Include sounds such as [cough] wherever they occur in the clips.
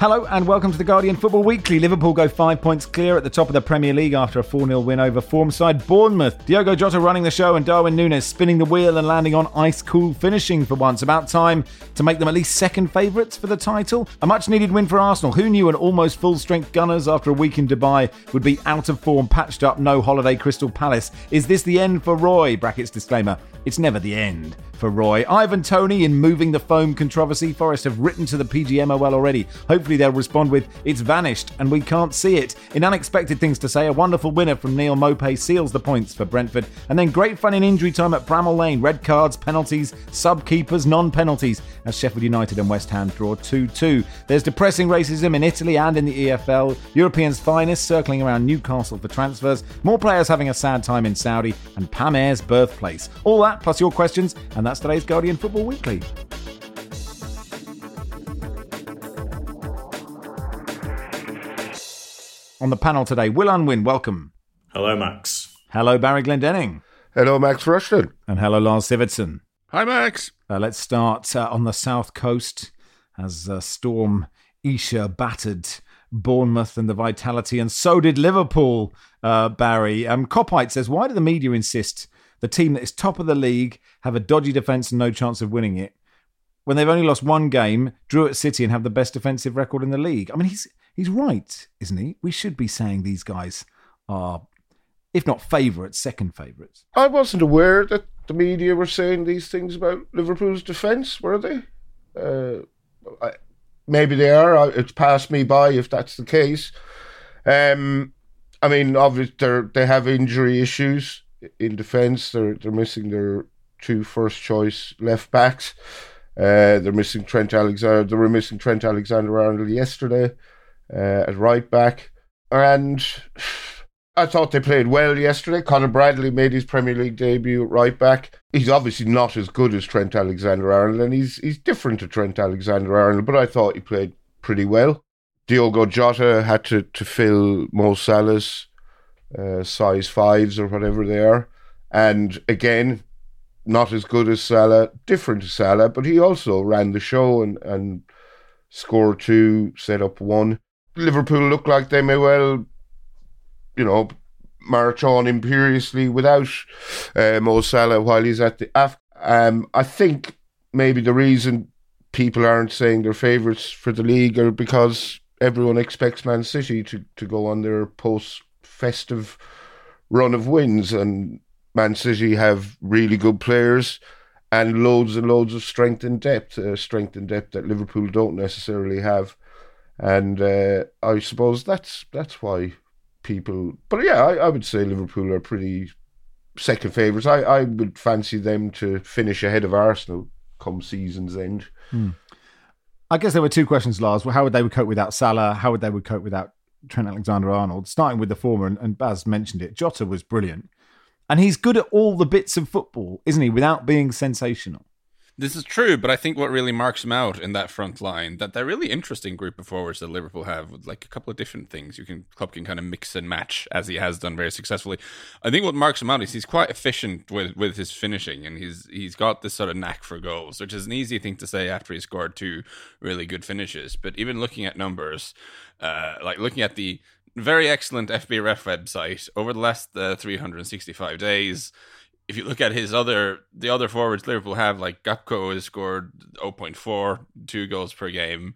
Hello and welcome to the Guardian Football Weekly. Liverpool go five points clear at the top of the Premier League after a 4 0 win over form side Bournemouth. Diogo Jota running the show and Darwin Nunez spinning the wheel and landing on ice cool finishing for once. About time to make them at least second favourites for the title. A much needed win for Arsenal. Who knew an almost full strength Gunners after a week in Dubai would be out of form, patched up, no holiday Crystal Palace? Is this the end for Roy? Brackets disclaimer. It's never the end for Roy. Ivan Toney in moving the foam controversy. Forest have written to the PGMOL already. Hopefully they'll respond with, it's vanished and we can't see it. In unexpected things to say, a wonderful winner from Neil Maupay seals the points for Brentford. And then great fun in injury time at Bramall Lane. Red cards, penalties, sub keepers, non penalties as Sheffield United and West Ham draw 2 2. There's depressing racism in Italy and in the EFL. Europeans' finest circling around Newcastle for transfers. More players having a sad time in Saudi and Pam Ayres' birthplace. All that plus your questions, and that's today's Guardian Football Weekly. On the panel today, Will Unwin, welcome. Hello, Max. Hello, Barry Glendenning. Hello, Max Rushden. And hello, Lars Sivertsen. Hi, Max. Uh, let's start uh, on the south coast as uh, Storm Isha battered Bournemouth and the Vitality, and so did Liverpool, uh, Barry. Um, Copite says, Why do the media insist the team that is top of the league have a dodgy defence and no chance of winning it when they've only lost one game, drew at City, and have the best defensive record in the league? I mean, he's he's right, isn't he? We should be saying these guys are, if not favourites, second favourites. I wasn't aware that the media were saying these things about Liverpool's defence, were they? Uh, I, maybe they are. It's passed me by if that's the case. Um, I mean, obviously they have injury issues in defence. They're they're missing their two first choice left backs. Uh, they're missing Trent Alexander. They were missing Trent Alexander Arnold yesterday uh, at right back, and I thought they played well yesterday. Conor Bradley made his Premier League debut right back. He's obviously not as good as Trent Alexander Arnold, and he's he's different to Trent Alexander Arnold, but I thought he played pretty well. Diogo Jota had to, to fill Mo Salah's uh, size fives or whatever they are. And again, not as good as Salah, different to Salah, but he also ran the show and, and scored two, set up one. Liverpool look like they may well, you know, march on imperiously without uh, Mo Salah while he's at the Af. Um, I think maybe the reason people aren't saying they're favourites for the league are because everyone expects Man City to, to go on their post festive run of wins, and Man City have really good players and loads and loads of strength and depth, uh, strength and depth that Liverpool don't necessarily have, and uh, I suppose that's that's why people. But yeah, I, I would say Liverpool are pretty second favourites. I, I would fancy them to finish ahead of Arsenal come season's end. Hmm. I guess there were two questions, Lars. Well, how would they would cope without Salah? How would they would cope without Trent Alexander Arnold? Starting with the former, and, and Baz mentioned it. Jota was brilliant. And he's good at all the bits of football, isn't he, without being sensational? This is true, but I think what really marks them out in that front line that they're really interesting group of forwards that Liverpool have with like a couple of different things you can club can kind of mix and match as he has done very successfully. I think what marks him out is he's quite efficient with with his finishing and he's he's got this sort of knack for goals, which is an easy thing to say after he scored two really good finishes. But even looking at numbers, uh, like looking at the very excellent FBref website over the last uh, 365 days if you look at his other the other forwards Liverpool have like Gakpo has scored 0.4 two goals per game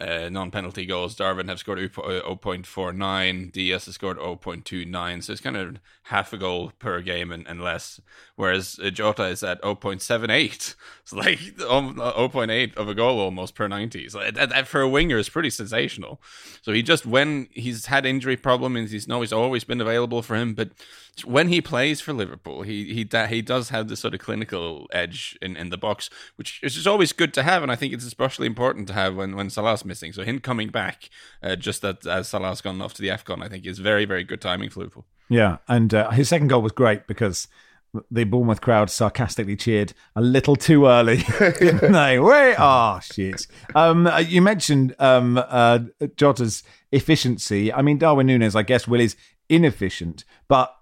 uh, non-penalty goals. Darwin have scored 0.49. Diaz has scored 0.29. So it's kind of half a goal per game and, and less. Whereas uh, Jota is at 0.78. It's like um, 0.8 of a goal almost per 90. So that, that for a winger is pretty sensational. So he just when he's had injury problems, he's know he's always been available for him, but when he plays for Liverpool, he he he does have this sort of clinical edge in, in the box, which is always good to have, and I think it's especially important to have when when Salah's missing. So him coming back, uh, just that as Salah's gone off to the Afcon, I think is very very good timing for Liverpool. Yeah, and uh, his second goal was great because the Bournemouth crowd sarcastically cheered a little too early. [laughs] no, [laughs] wait, oh shit. Um, uh, you mentioned um, uh, Jota's efficiency. I mean, Darwin Nunes, I guess, Will is inefficient, but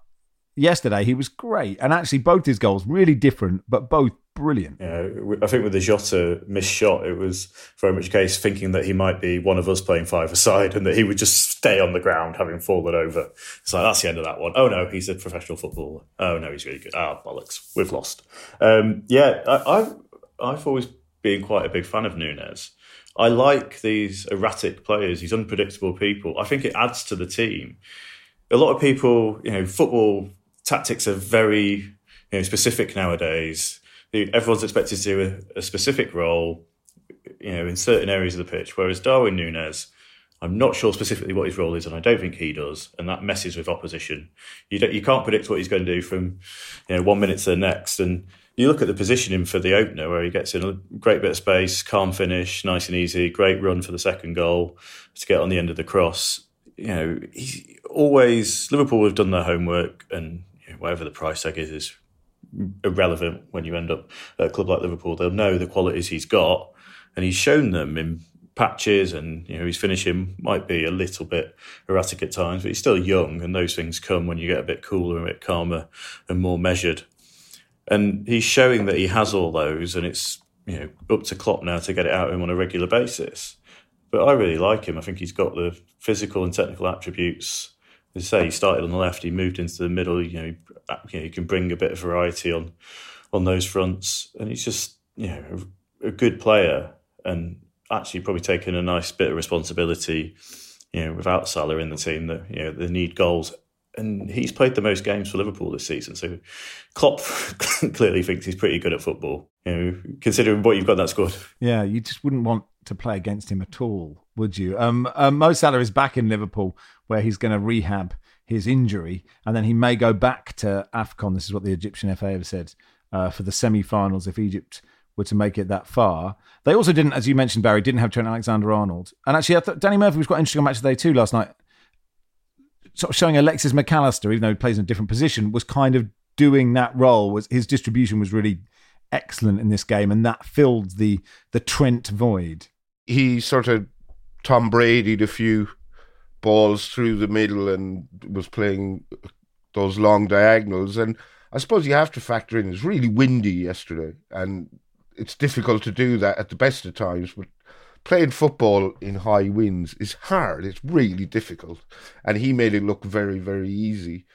yesterday he was great, and actually both his goals really different, but both brilliant. Yeah, I think with the Jota missed shot, it was very much a case thinking that he might be one of us playing five aside and that he would just stay on the ground having fallen over. It's like, that's the end of that one. Oh no, he's a professional footballer. Oh no, he's really good. Ah, oh, bollocks, we've lost. Um, yeah, I, I've, I've always been quite a big fan of Nunez. I like these erratic players, these unpredictable people. I think it adds to the team. A lot of people, you know, football tactics are very you know, specific nowadays everyone's expected to do a, a, specific role, you know, in certain areas of the pitch. Whereas Darwin Nunez, I'm not sure specifically what his role is, and I don't think he does, and that messes with opposition. You don't, you can't predict what he's going to do from, you know, one minute to the next, and you look at the positioning for the opener where he gets in a great bit of space, calm finish, nice and easy, great run for the second goal to get on the end of the cross. You know, he's always Liverpool have done their homework, and whatever the price tag is, is irrelevant when you end up at a club like Liverpool. They'll know the qualities he's got, and he's shown them in patches. And you know, his finishing might be a little bit erratic at times, but he's still young, and those things come when you get a bit cooler, a bit calmer, and more measured. And he's showing that he has all those, and it's you know up to Klopp now to get it out of him on a regular basis. But I really like him. I think he's got the physical and technical attributes as say, he started on the left, he moved into the middle. You know, uh, you know, he can bring a bit of variety on on those fronts, and he's just you know a, a good player, and actually probably taking a nice bit of responsibility. You know, without Salah in the team, that you know they need goals, and he's played the most games for Liverpool this season. So Klopp [laughs] clearly thinks he's pretty good at football. You know, considering what you've got in that squad. Yeah, you just wouldn't want to play against him at all, would you? Um, um, Mo Salah is back in Liverpool, where he's going to rehab his injury, and then he may go back to Afcon. This is what the Egyptian FA have said uh, for the semi-finals if Egypt were to make it that far. They also didn't, as you mentioned, Barry, didn't have Trent Alexander-Arnold, and actually, I thought Danny Murphy was quite interesting on match today too last night. Sort of showing Alexis Mac Allister, even though he plays in a different position, was kind of doing that role. Was his distribution was really excellent in this game, and that filled the the Trent void. He sort of Tom Brady'd a few balls through the middle and was playing those long diagonals. And I suppose you have to factor in it's really windy yesterday, and it's difficult to do that at the best of times. But playing football in high winds is hard. It's really difficult, and he made it look very, very easy.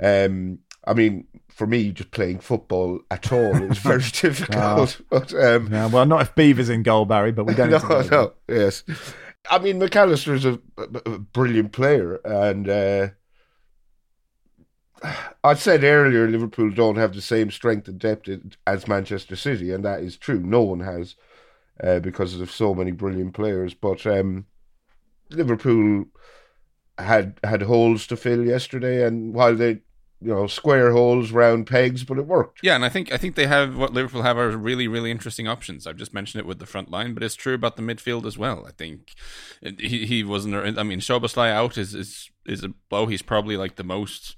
Um, I mean, for me, just playing football at all is very [laughs] difficult. but, um, yeah, well, not if Beaver's in goal, Barry, but we don't. [laughs] no, no, yes. I mean, Mac Allister's a, a brilliant player, and uh, I said earlier Liverpool don't have the same strength and depth as Manchester City, and that is true. No one has uh, because of so many brilliant players. But um, Liverpool had had holes to fill yesterday, and while they you know square holes, round pegs, but it worked. Yeah, and I think I think they have what Liverpool have are really really interesting options. I've just mentioned it with the front line, but it's true about the midfield as well. I think he he wasn't. I mean, Szoboszlai out is is is a blow. He's probably like the most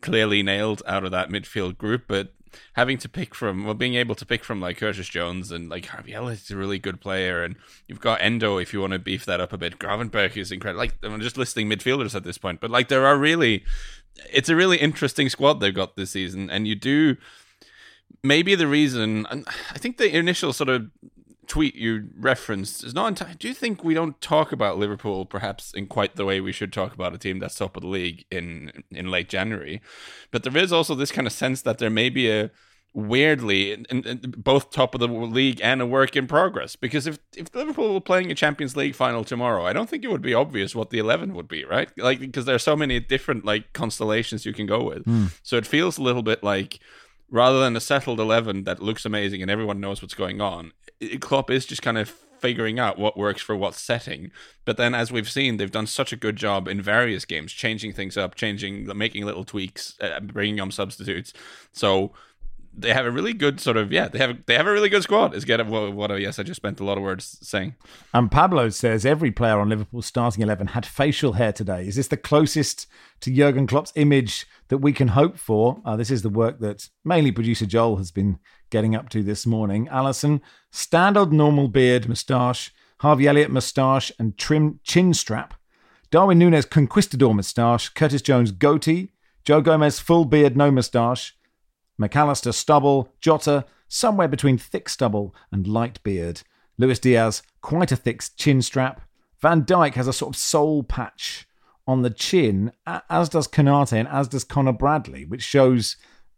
clearly nailed out of that midfield group, but having to pick from well being able to pick from like Curtis Jones and like Harvey Ellis is a really good player and you've got Endo if you want to beef that up a bit Gravenberch is incredible like I'm just listing midfielders at this point but like there are really it's a really interesting squad they've got this season, and you do maybe the reason. I think the initial sort of tweet you referenced is not. Do you think we don't talk about Liverpool perhaps in quite the way we should talk about a team that's top of the league in in late January? But there is also this kind of sense that there may be a weirdly in, in, in both top of the league and a work in progress. Because if if Liverpool were playing a Champions League final tomorrow, I don't think it would be obvious what the eleven would be, right? Like because there are so many different like constellations you can go with. So it feels a little bit like rather than a settled 11 that looks amazing and everyone knows what's going on, i- Klopp is just kind of figuring out what works for what setting. But then, as we've seen, they've done such a good job in various games, changing things up, changing, making little tweaks, uh, bringing on substitutes. So they have a really good sort of yeah. They have they have a really good squad. Is get what, what yes, I just spent a lot of words saying. And Pablo says every player on Liverpool's starting 11 had facial hair today. Is this the closest to Jurgen Klopp's image that we can hope for? Uh, this is the work that mainly producer Joel has been getting up to this morning. Alisson standard normal beard, moustache, Harvey Elliott moustache, and trim chin strap. Darwin Nunez conquistador moustache, Curtis Jones goatee, Joe Gomez full beard, no moustache, Mac Allister stubble, Jota somewhere between thick stubble and light beard. Luis Diaz quite a thick chin strap. Van Dijk has a sort of soul patch on the chin, as does Konaté and as does Conor Bradley, which shows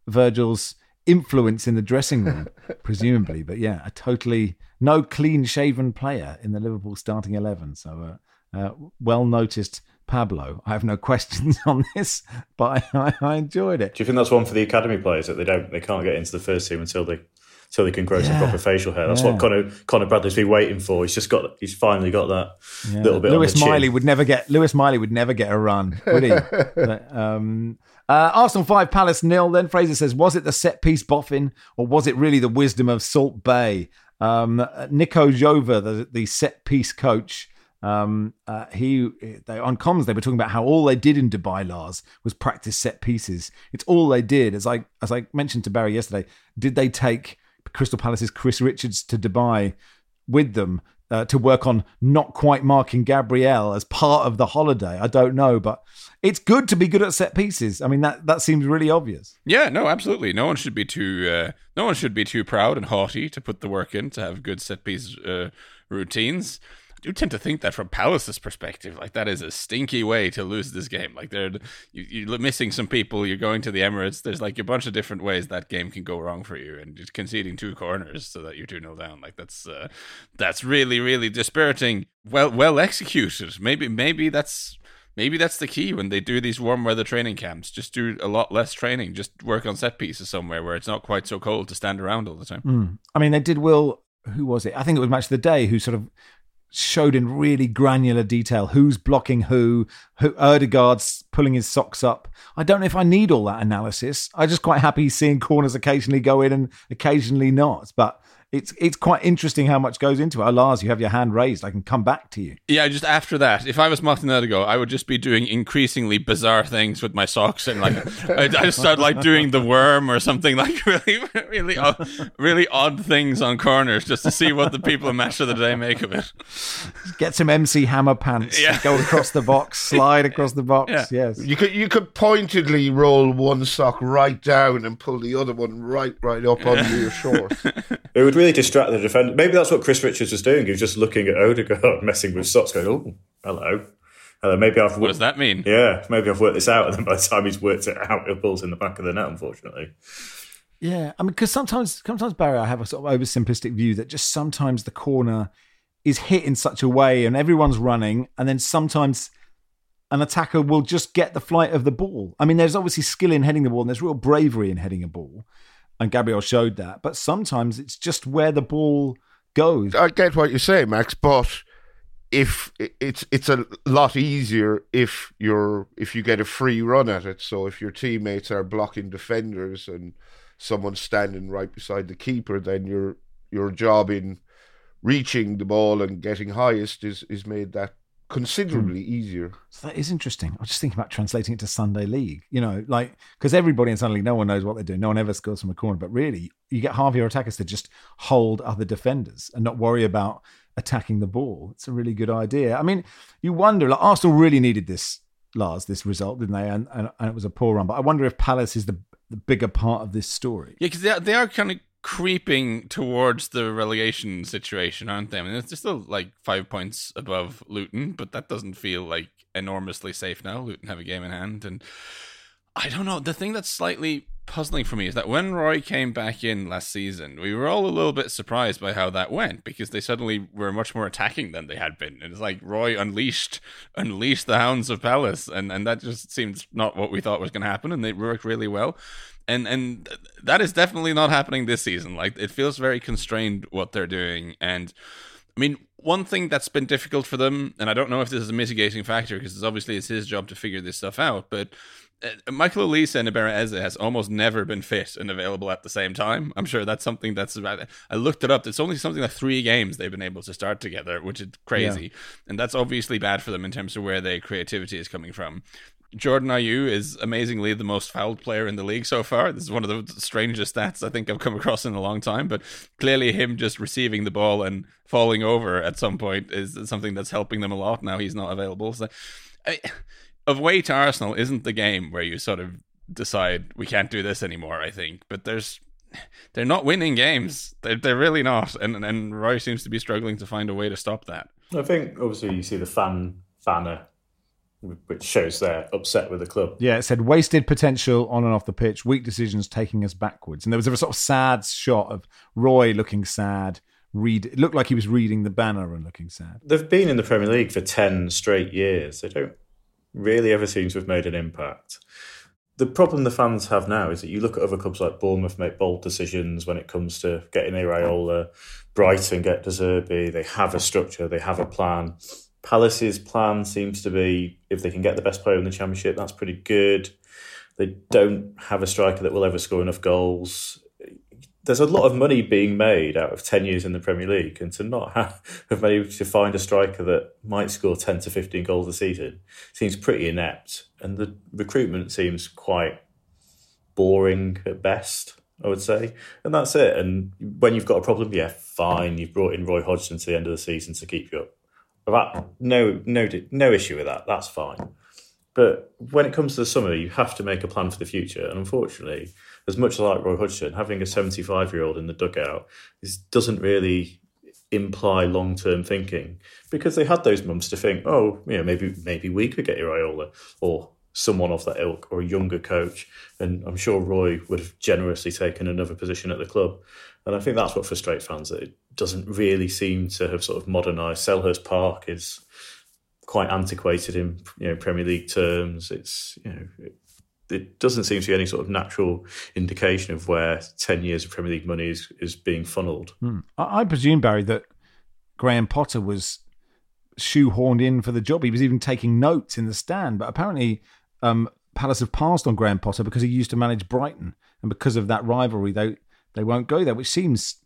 Virgil's influence in the dressing room, [laughs] presumably. But yeah, a totally no clean shaven player in the Liverpool starting eleven. So uh, uh, well noticed. Pablo, I have no [laughs] questions on this, but I, I enjoyed it. Do you think that's one for the academy players that they don't they can't get into the first team until they until they can grow some proper facial hair? That's Yeah. what Conor Conor Bradley's been waiting for. He's just got he's finally got that little bit. Lewis on the chin. Miley would never get Lewis Miley would never get a run, would he? [laughs] But, um, uh, Arsenal five, Palace nil. Then Fraser says, was it the set piece boffin or was it really the wisdom of Salt Bae? Um, Nico Jover, the, the set piece coach. Um, uh, he they on comms they were talking about how all they did in Dubai Lars was practice set pieces. It's all they did. As I as I mentioned to Barry yesterday, did they take Crystal Palace's Chris Richards to Dubai with them uh, to work on not quite marking Gabriel as part of the holiday. I don't know, but it's good to be good at set pieces. I mean that that seems really obvious. Yeah, no, absolutely. No one should be too uh, no one should be too proud and haughty to put the work in to have good set piece uh, routines. Do tend to think that from Palace's perspective, like that is a stinky way to lose this game. Like they're you, you're missing some people. You're going to the Emirates. There's like a bunch of different ways that game can go wrong for you, and conceding two corners so that you're two 0 down. Like that's uh, that's really really dispiriting. Well well executed. Maybe maybe that's maybe that's the key when they do these warm weather training camps. Just do a lot less training. Just work on set pieces somewhere where it's not quite so cold to stand around all the time. I mean, they did Will. Who was it? I think it was Match of the Day who sort of showed in really granular detail who's blocking who, who Odegaard's pulling his socks up. I don't know if I need all that analysis. I'm just quite happy seeing corners occasionally go in and occasionally not. But it's it's quite interesting how much goes into it. Oh, Lars, you have your hand raised. I can come back to you. Yeah, just after that, if I was Martin Odegaard, I would just be doing increasingly bizarre things with my socks and like [laughs] I, I just start like doing the worm or something like [laughs] really, really, odd, really odd things on corners just to see what the people in Match of the Day make of it. Get some MC Hammer pants. Yeah. Go across the box, slide across the box. Yeah. Yes. You could you could pointedly roll one sock right down and pull the other one right right up [laughs] under your shorts. It would really distract the defender. Maybe that's what Chris Richards was doing. He was just looking at Odegaard [laughs] messing with socks, going, "Oh, hello, hello." Maybe I've What does that mean? Yeah, maybe I've worked this out, [laughs] and then by the time he's worked it out, it pulls in the back of the net. Unfortunately, Yeah, I mean, because sometimes, sometimes Barry, I have a sort of oversimplistic view that just sometimes the corner is hit in such a way, and everyone's running, and then sometimes an attacker will just get the flight of the ball. I mean, there's obviously skill in heading the ball, and there's real bravery in heading a ball, and Gabriel showed that. But sometimes it's just where the ball goes. I get what you say, Max, but if it's it's a lot easier if you're if you get a free run at it. So if your teammates are blocking defenders and someone's standing right beside the keeper, then your your job in reaching the ball and getting highest is is made that considerably hmm. easier. So that is interesting. I was just thinking about translating it to Sunday League. You know, like because everybody in Sunday League, no one knows what they're doing. No one ever scores from a corner. But really, you get half your attackers to just hold other defenders and not worry about attacking the ball. It's a really good idea. I mean, you wonder. Like Arsenal really needed this, Lars, this result, didn't they? And and, and it was a poor run. But I wonder if Palace is the the bigger part of this story. Yeah, because they they are kind of creeping towards the relegation situation, aren't they? I mean, they're still like five points above Luton, but that doesn't feel like enormously safe now. Luton have a game in hand, and I don't know. The thing that's slightly puzzling for me is that when Roy came back in last season, we were all a little bit surprised by how that went because they suddenly were much more attacking than they had been. And it's like Roy unleashed unleashed the hounds of Palace, and, and that just seemed not what we thought was going to happen, and they worked really well. And and that is definitely not happening this season. Like it feels very constrained what they're doing, and I mean one thing that's been difficult for them, and I don't know if this is a mitigating factor because obviously it's his job to figure this stuff out, but Uh, Michael Olise and Eberechi Eze has almost never been fit and available at the same time. I'm sure that's something that's I looked it up. It's only something like three games they've been able to start together, which is crazy, yeah. and that's obviously bad for them in terms of where their creativity is coming from. Jordan Ayew is amazingly the most fouled player in the league so far. This is one of the strangest stats I think I've come across in a long time. But clearly, him just receiving the ball and falling over at some point is something that's helping them a lot. Now he's not available. So, I, away to Arsenal isn't the game where you sort of decide we can't do this anymore. I think, but there's they're not winning games. They're, they're really not, and and Roy seems to be struggling to find a way to stop that. I think obviously you see the fan banner, which shows they're upset with the club. Yeah, it said wasted potential on and off the pitch, weak decisions taking us backwards, and there was a sort of sad shot of Roy looking sad. Read it looked like he was reading the banner and looking sad. They've been in the Premier League for ten straight years. They don't really ever seems to have made an impact. The problem the fans have now is that you look at other clubs like Bournemouth make bold decisions when it comes to getting Iraola, Brighton get De Zerbi, they have a structure, they have a plan. Palace's plan seems to be if they can get the best player in the championship, that's pretty good. They don't have a striker that will ever score enough goals there's a lot of money being made out of 10 years in the Premier League, and to not have, have managed to find a striker that might score 10 to 15 goals a season seems pretty inept. And the recruitment seems quite boring at best, I would say. And that's it. And when you've got a problem, yeah, fine. You've brought in Roy Hodgson to the end of the season to keep you up. That, no, no, no issue with that. That's fine. But when it comes to the summer, you have to make a plan for the future. And unfortunately, as much as I like Roy Hodgson, having a 75 year old in the dugout is, doesn't really imply long term thinking because they had those months to think, oh, you know, maybe maybe we could get Iraola or someone off that ilk or a younger coach. And I'm sure Roy would have generously taken another position at the club. And I think that's what frustrates fans that it doesn't really seem to have sort of modernised. Selhurst Park is quite antiquated in you know Premier League terms. It's you know it, it doesn't seem to be any sort of natural indication of where 10 years of Premier League money is, is being funneled. Hmm. I, I, presume, Barry, that Graham Potter was shoehorned in for the job. He was even taking notes in the stand, but apparently um, Palace have passed on Graham Potter because he used to manage Brighton. And because of that rivalry, they, they won't go there, which seems.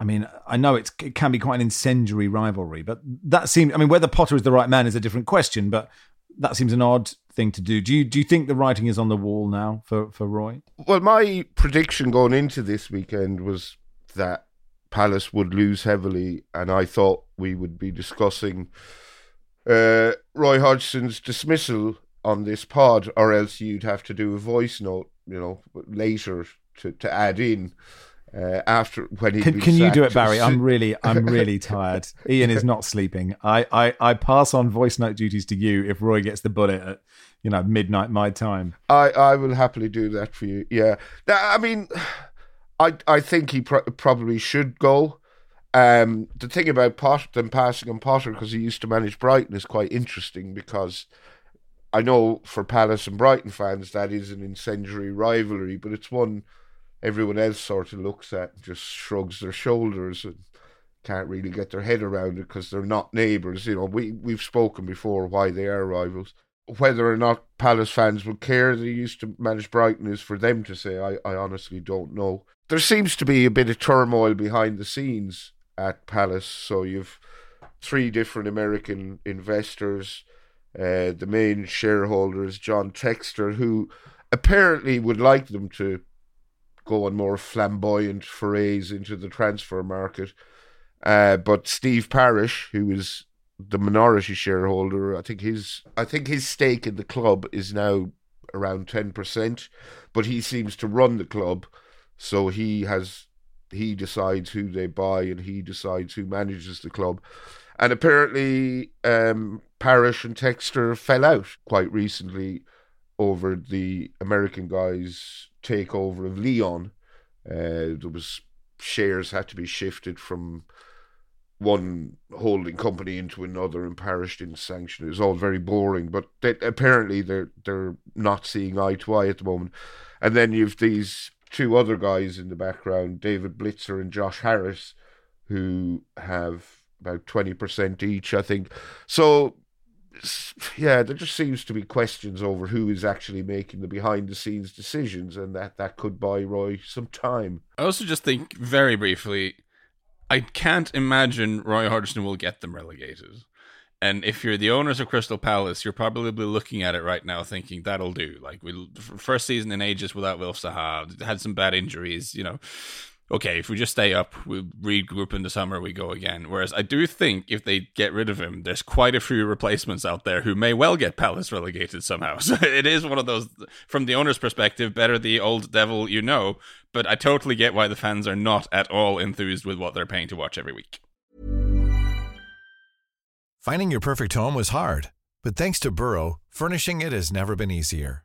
I mean, I know it can be quite an incendiary rivalry, but that seems. I mean, whether Potter is the right man is a different question. But that seems an odd thing to do. Do you do you think the writing is on the wall now for for Roy? Well, my prediction going into this weekend was that Palace would lose heavily, and I thought we would be discussing uh, Roy Hodgson's dismissal on this pod, or else you'd have to do a voice note, you know, later to, to add in uh, after when he can, can you do it barry? I'm [laughs] really i'm really tired. Ian is not sleeping. I, I i pass on voice note duties to you if roy gets the bullet at you know midnight my time. I i will happily do that for you yeah. I mean [sighs] i i think he probably should go um the thing about potter them passing on potter because he used to manage brighton is quite interesting because i know for palace and brighton fans that is an incendiary rivalry but it's one everyone else sort of looks at and just shrugs their shoulders and can't really get their head around it because they're not neighbours. You know, we we've spoken before why they are rivals. Whether or not Palace fans would care they used to manage Brighton is for them to say. I, I honestly don't know. There seems to be a bit of turmoil behind the scenes at Palace. So you've three different American investors. Uh, the main shareholders, John Textor, who apparently would like them to go on more flamboyant forays into the transfer market. Uh, but Steve Parish, who is the minority shareholder, I think his I think his stake in the club is now around ten percent, but he seems to run the club, so he has he decides who they buy and he decides who manages the club. And apparently, um, Parish and Textor fell out quite recently over the American guy's takeover of Lyon, Uh, there was shares had to be shifted from one holding company into another and perished in sanction. It was all very boring, but they, apparently they're they're not seeing eye to eye at the moment. And then you've these two other guys in the background, David Blitzer and Josh Harris, who have about twenty percent each, I think. So yeah, there just seems to be questions over who is actually making the behind the scenes decisions, and that that could buy Roy some time. I also just think very briefly I can't imagine Roy Hodgson will get them relegated. And if you're the owners of Crystal Palace, you're probably looking at it right now thinking that'll do. Like we first season in ages without Wilf Zaha, had some bad injuries, you know okay, if we just stay up, we regroup in the summer, we go again. Whereas I do think if they get rid of him, there's quite a few replacements out there who may well get Palace relegated somehow. [laughs] So it is one of those, from the owner's perspective, better the old devil you know. But I totally get why the fans are not at all enthused with what they're paying to watch every week. Finding your perfect home was hard, but thanks to Burrow, furnishing it has never been easier.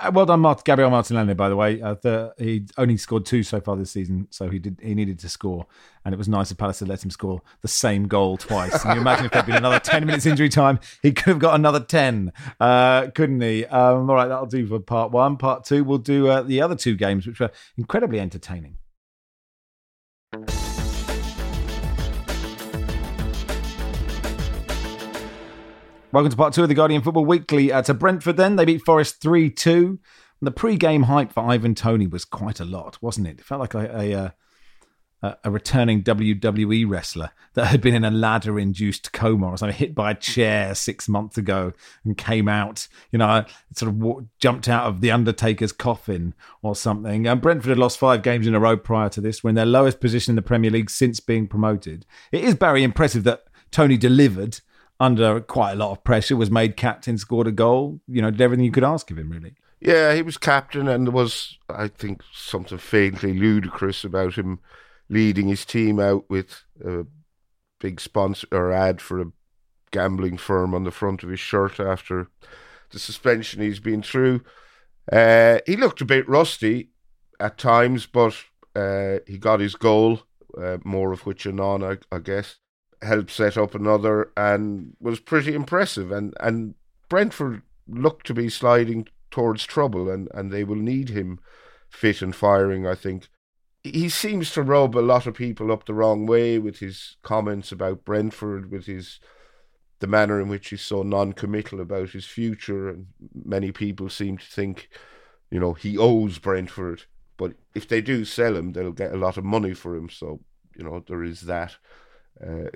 Uh, well done, Mart- Gabriel Martinelli. By the way, uh, the, he only scored two so far this season, so he did he needed to score, and it was nice of Palace to let him score the same goal twice. Can you imagine if there'd been another ten minutes injury time, he could have got another ten, uh, couldn't he? Um, all right, that'll do for part one. Part two, we'll do uh, the other two games, which were incredibly entertaining. Welcome to part two of the Guardian Football Weekly. Uh, to Brentford, then they beat Forest three two. The pre-game hype for Ivan Toney was quite a lot, wasn't it? It felt like a, a, a, a returning WWE wrestler that had been in a ladder-induced coma or something, hit by a chair six months ago and came out. You know, sort of jumped out of the Undertaker's coffin or something. And Brentford had lost five games in a row prior to this. We're in their lowest position in the Premier League since being promoted. It is very impressive that Toney delivered under quite a lot of pressure, was made captain, scored a goal. You know, did everything you could ask of him, really. Yeah, he was captain, and there was, I think, something faintly ludicrous about him leading his team out with a big sponsor or ad for a gambling firm on the front of his shirt after the suspension he's been through. Uh, he looked a bit rusty at times, but uh, he got his goal, uh, more of which anon, I, I guess helped set up another and was pretty impressive. And, and Brentford looked to be sliding towards trouble, and, and they will need him fit and firing, I think. He seems to rub a lot of people up the wrong way with his comments about Brentford, with his the manner in which he's so non-committal about his future, and many people seem to think, you know, he owes Brentford. But if they do sell him, they'll get a lot of money for him. So you know there is that. Uh,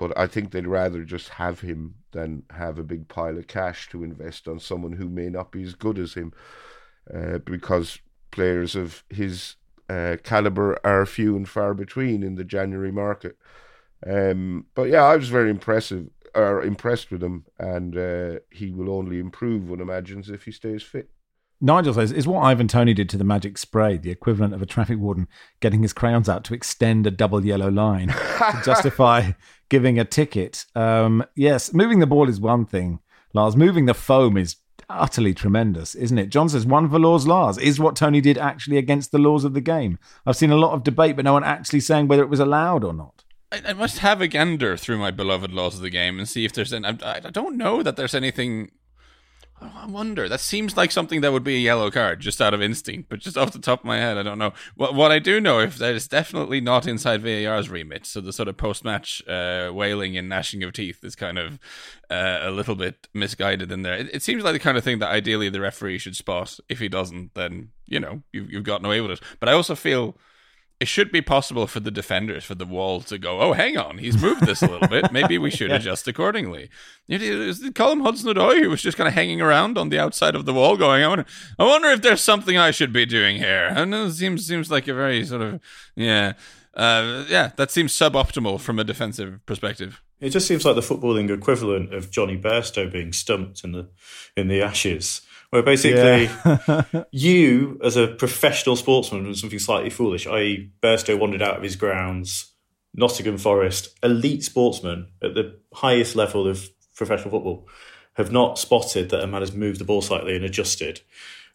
but I think they'd rather just have him than have a big pile of cash to invest on someone who may not be as good as him, uh, because players of his uh, caliber are few and far between in the January market. Um, but yeah, I was very impressive or impressed with him, and uh, he will only improve, one imagines, if he stays fit. Nigel says, is what Ivan Toney did to the magic spray the equivalent of a traffic warden getting his crayons out to extend a double yellow line to [laughs] justify giving a ticket? Um, yes, moving the ball is one thing, Lars. Moving the foam is utterly tremendous, isn't it? John says, one for Law's Lars. Is what Toney did actually against the laws of the game? I've seen a lot of debate, but no one actually saying whether it was allowed or not. I, must have a gander through my beloved laws of the game and see if there's an. I, I don't know that there's anything I wonder. That seems like something that would be a yellow card, just out of instinct. But just off the top of my head, I don't know. What what I do know, if that is definitely not inside VAR's remit. So the sort of post match uh, wailing and gnashing of teeth is kind of uh, a little bit misguided in there. It, it, seems like the kind of thing that ideally the referee should spot. If he doesn't, then you know you've you've gotten away with it. But I also feel it should be possible for the defenders for the wall to go, oh, hang on, he's moved this a little bit. [laughs] Maybe we should yeah. adjust accordingly. It was Callum Hudson-Odoi who was just kind of hanging around on the outside of the wall, going, I wonder, I wonder if there's something I should be doing here. And it seems seems like a very sort of yeah uh, yeah, that seems suboptimal from a defensive perspective. It just seems like the footballing equivalent of Jonny Bairstow being stumped in the in the Ashes, where basically Yeah. [laughs] you, as a professional sportsman, did something slightly foolish. I.e., Bairstow wandered out of his grounds. Nottingham Forest, elite sportsmen at the highest level of professional football, have not spotted that a man has moved the ball slightly and adjusted.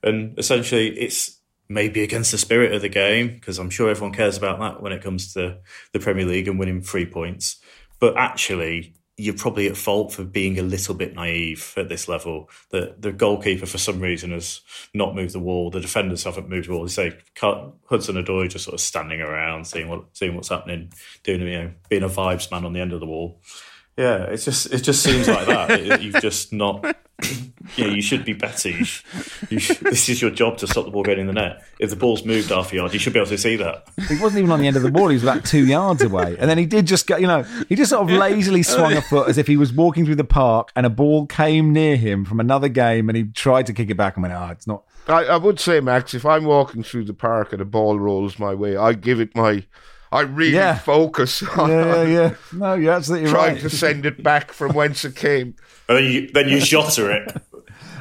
And essentially, it's maybe against the spirit of the game because I'm sure everyone cares about that when it comes to the Premier League and winning three points. But actually, you're probably at fault for being a little bit naive at this level. That the goalkeeper, for some reason, has not moved the wall. The defenders haven't moved the wall. They say Hudson Odoi just sort of standing around, seeing what seeing what's happening, doing you know being a vibes man on the end of the wall. Yeah, it's just it just seems like that. It- you've just not. Yeah, you should be better. You sh- you sh- this is your job to stop the ball going in the net. If the ball's moved half a yard, you should be able to see that. He wasn't even on the end of the ball. He was about two yards away. And then he did just go, you know, he just sort of lazily swung a foot as if he was walking through the park and a ball came near him from another game and he tried to kick it back and went, ah, it's not. I, I would say, Max, if I'm walking through the park and a ball rolls my way, I give it my. I really Yeah. focus on Yeah, yeah, yeah. No, you're absolutely trying right. to send it back from whence it came. And then you then you shotter it. [laughs]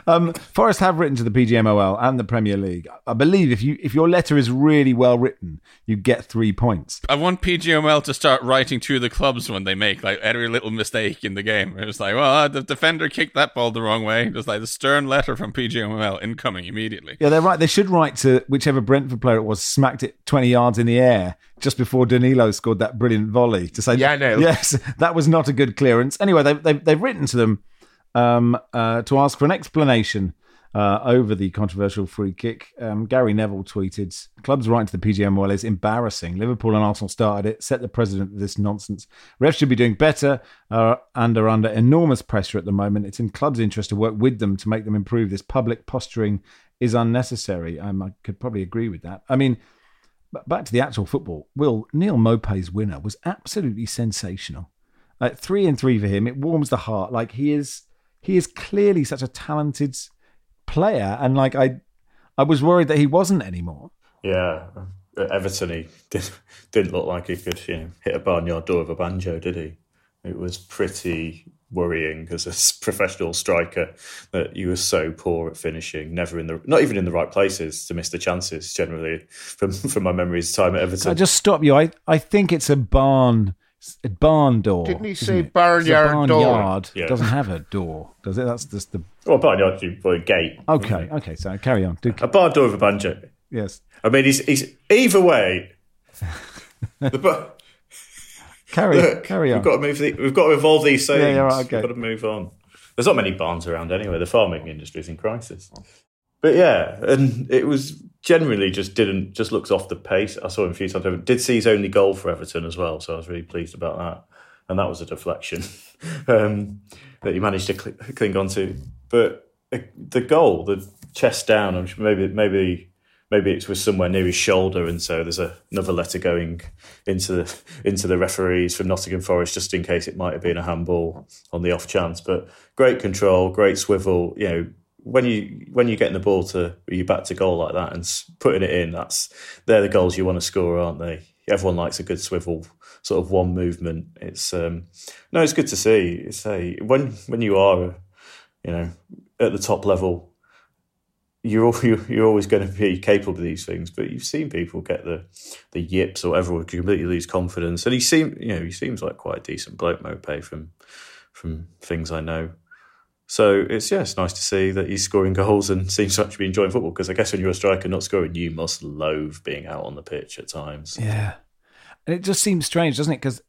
Um, Forest have written to the PGMOL and the Premier League. I believe if you if your letter is really well written, you get three points. I want PGML to start writing to the clubs when they make like every little mistake in the game. It's like, well, the defender kicked that ball the wrong way. Just like the stern letter from PGML incoming immediately. Yeah, they're right. They should write to whichever Brentford player it was, smacked it 20 yards in the air just before Danilo scored that brilliant volley to say, Yeah, no. [laughs] yes, that was not a good clearance. Anyway, they've, they've, they've written to them um, uh, to ask for an explanation uh, over the controversial free kick. Um, Gary Neville tweeted, Club's right to the PGMOL is embarrassing. Liverpool and Arsenal started it, set the precedent for this nonsense. Refs should be doing better uh, and are under enormous pressure at the moment. It's in clubs' interest to work with them to make them improve. This public posturing is unnecessary. Um, I could probably agree with that. I mean, back to the actual football. Will Neil Maupay's winner was absolutely sensational. Like three and three for him. It warms the heart. Like he is, he is clearly such a talented player, and like I, I was worried that he wasn't anymore. Yeah, at Everton, he did, didn't look like he could you know, hit a barnyard door with a banjo, did he? It was pretty worrying as a professional striker that you were so poor at finishing, never in the, not even in the right places to miss the chances. Generally, from from my memories of time at Everton. I just stop you. I, I think it's a barn, a barn door. Didn't he say it? barnyard It's a door? barnyard Yeah. doesn't have a door, does it? That's just the well, barnyard, you- well, a gate. okay. Okay, so carry on. Do, A barn door with a banjo. yes, I mean, he's, he's either way. [laughs] the, bar- carry Look, carry on. We've got to move. The, we've got to evolve these sayings. Yeah, yeah, right, okay. We've got to move on. There's not many barns around anyway. The farming industry is in crisis. But yeah, and it was generally just didn't just looks off the pace. I saw him a few times. Did see his only goal for Everton as well, so I was really pleased about that. And that was a deflection [laughs] um, that he managed to cl- cling on to. But uh, the goal, the chest down, maybe maybe maybe it was somewhere near his shoulder, and so there's a, another letter going into the into the referees from Nottingham Forest just in case it might have been a handball on the off chance. But great control, great swivel. You know, when you when you're getting the ball to you back to goal like that and putting it in, that's they're the goals you want to score, aren't they? Everyone likes a good swivel, sort of one movement. It's um, no, it's good to see. A when when you are, you know, at the top level you're al- [laughs] you're always going to be capable of these things, but you've seen people get the the yips or whatever, completely lose confidence. And he seems, you know, he seems like quite a decent bloke, Maupay, from from things I know. So it's yeah, it's nice to see that he's scoring goals and seems to actually be enjoying football. Because I guess when you're a striker not scoring, you must loathe being out on the pitch at times. Yeah. And it just seems strange, doesn't it? Because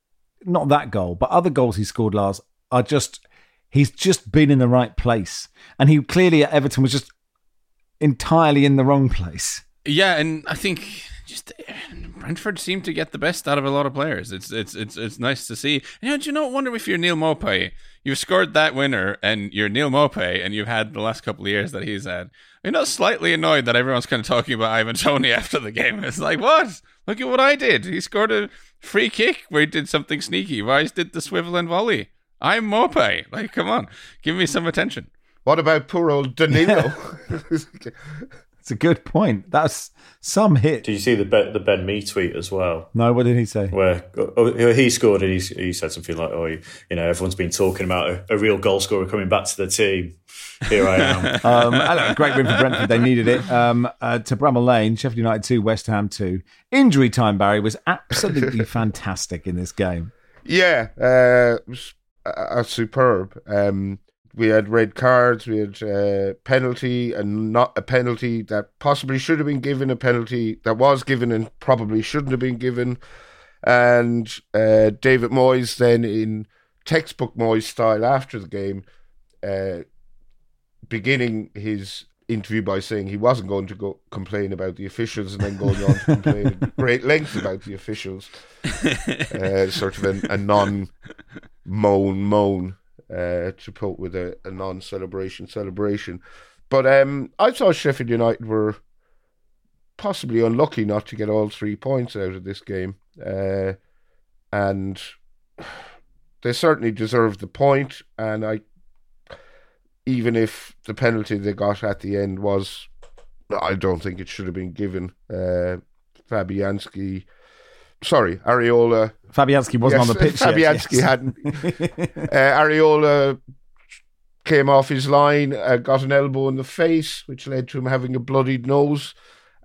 not that goal, but other goals he scored last are just, he's just been in the right place. And he clearly at Everton was just entirely in the wrong place. Yeah, and I think just uh, Brentford seem to get the best out of a lot of players. It's it's it's it's nice to see. You know, do you know? Wonder if you're Neil Maupay, you've scored that winner, and you're Neil Maupay, and you've had the last couple of years that he's had. You're not slightly annoyed that everyone's kind of talking about Ivan Toney [laughs] after the game. It's like, what? Look at what I did. He scored a free kick where he did something sneaky. Rice did the swivel and volley. I'm Maupay. Like, come on, give me some attention. What about poor old Danilo? [laughs] [laughs] It's a good point. That's some hit. Did you see the Ben, the Ben Mee tweet as well? No, what did he say? Where oh, he scored and he, he said something like, "Oh, you, you know, everyone's been talking about a, a, real goal scorer coming back to the team. Here I am." [laughs] um, great win for Brentford. They needed it. Um, uh, to Bramall Lane, Sheffield United two, West Ham two. Injury time, Barry was absolutely [laughs] fantastic in this game. Yeah, uh, it was uh, superb. Um, we had red cards, we had a uh, penalty and not a penalty that possibly should have been given, a penalty that was given and probably shouldn't have been given. And uh, David Moyes then in textbook Moyes style after the game, uh, beginning his interview by saying he wasn't going to go complain about the officials and then going on to complain at [laughs] great length about the officials. Uh, sort of a, a non moan moan uh, to put with a, a non celebration celebration. But um, I thought Sheffield United were possibly unlucky not to get all three points out of this game. Uh, and they certainly deserved the point. and I even if the penalty they got at the end was, I don't think it should have been given. Uh, Fabianski, sorry, Areola. Fabianski wasn't yes, on the pitch. Fabianski yes. hadn't. [laughs] uh, Areola came off his line, uh, got an elbow in the face, which led to him having a bloodied nose,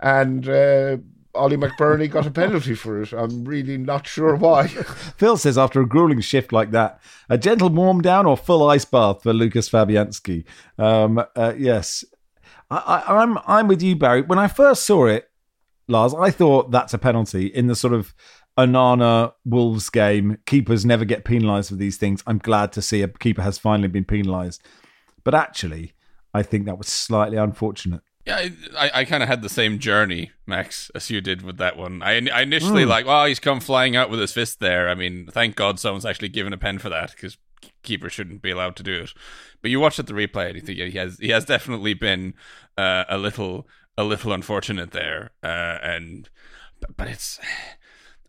and uh, Ollie McBurnie got a penalty for it. I'm really not sure why. [laughs] [laughs] Phil says after a grueling shift like that, a gentle warm down or full ice bath for Lucas Fabianski. Um, uh, yes, I, I, I'm I'm with you, Barry. When I first saw it, Lars, I thought that's a penalty in the sort of Onana Wolves game. Keepers never get penalised for these things. I'm glad to see a keeper has finally been penalised, but actually, I think that was slightly unfortunate. Yeah, I, I kind of had the same journey, Max, as you did with that one. I, I initially mm. like, well, he's come flying out with his fist there. I mean, thank God someone's actually given a pen for that because keeper shouldn't be allowed to do it. But you watch at the replay and you think yeah, he has he has definitely been uh, a little a little unfortunate there. Uh, and but, but it's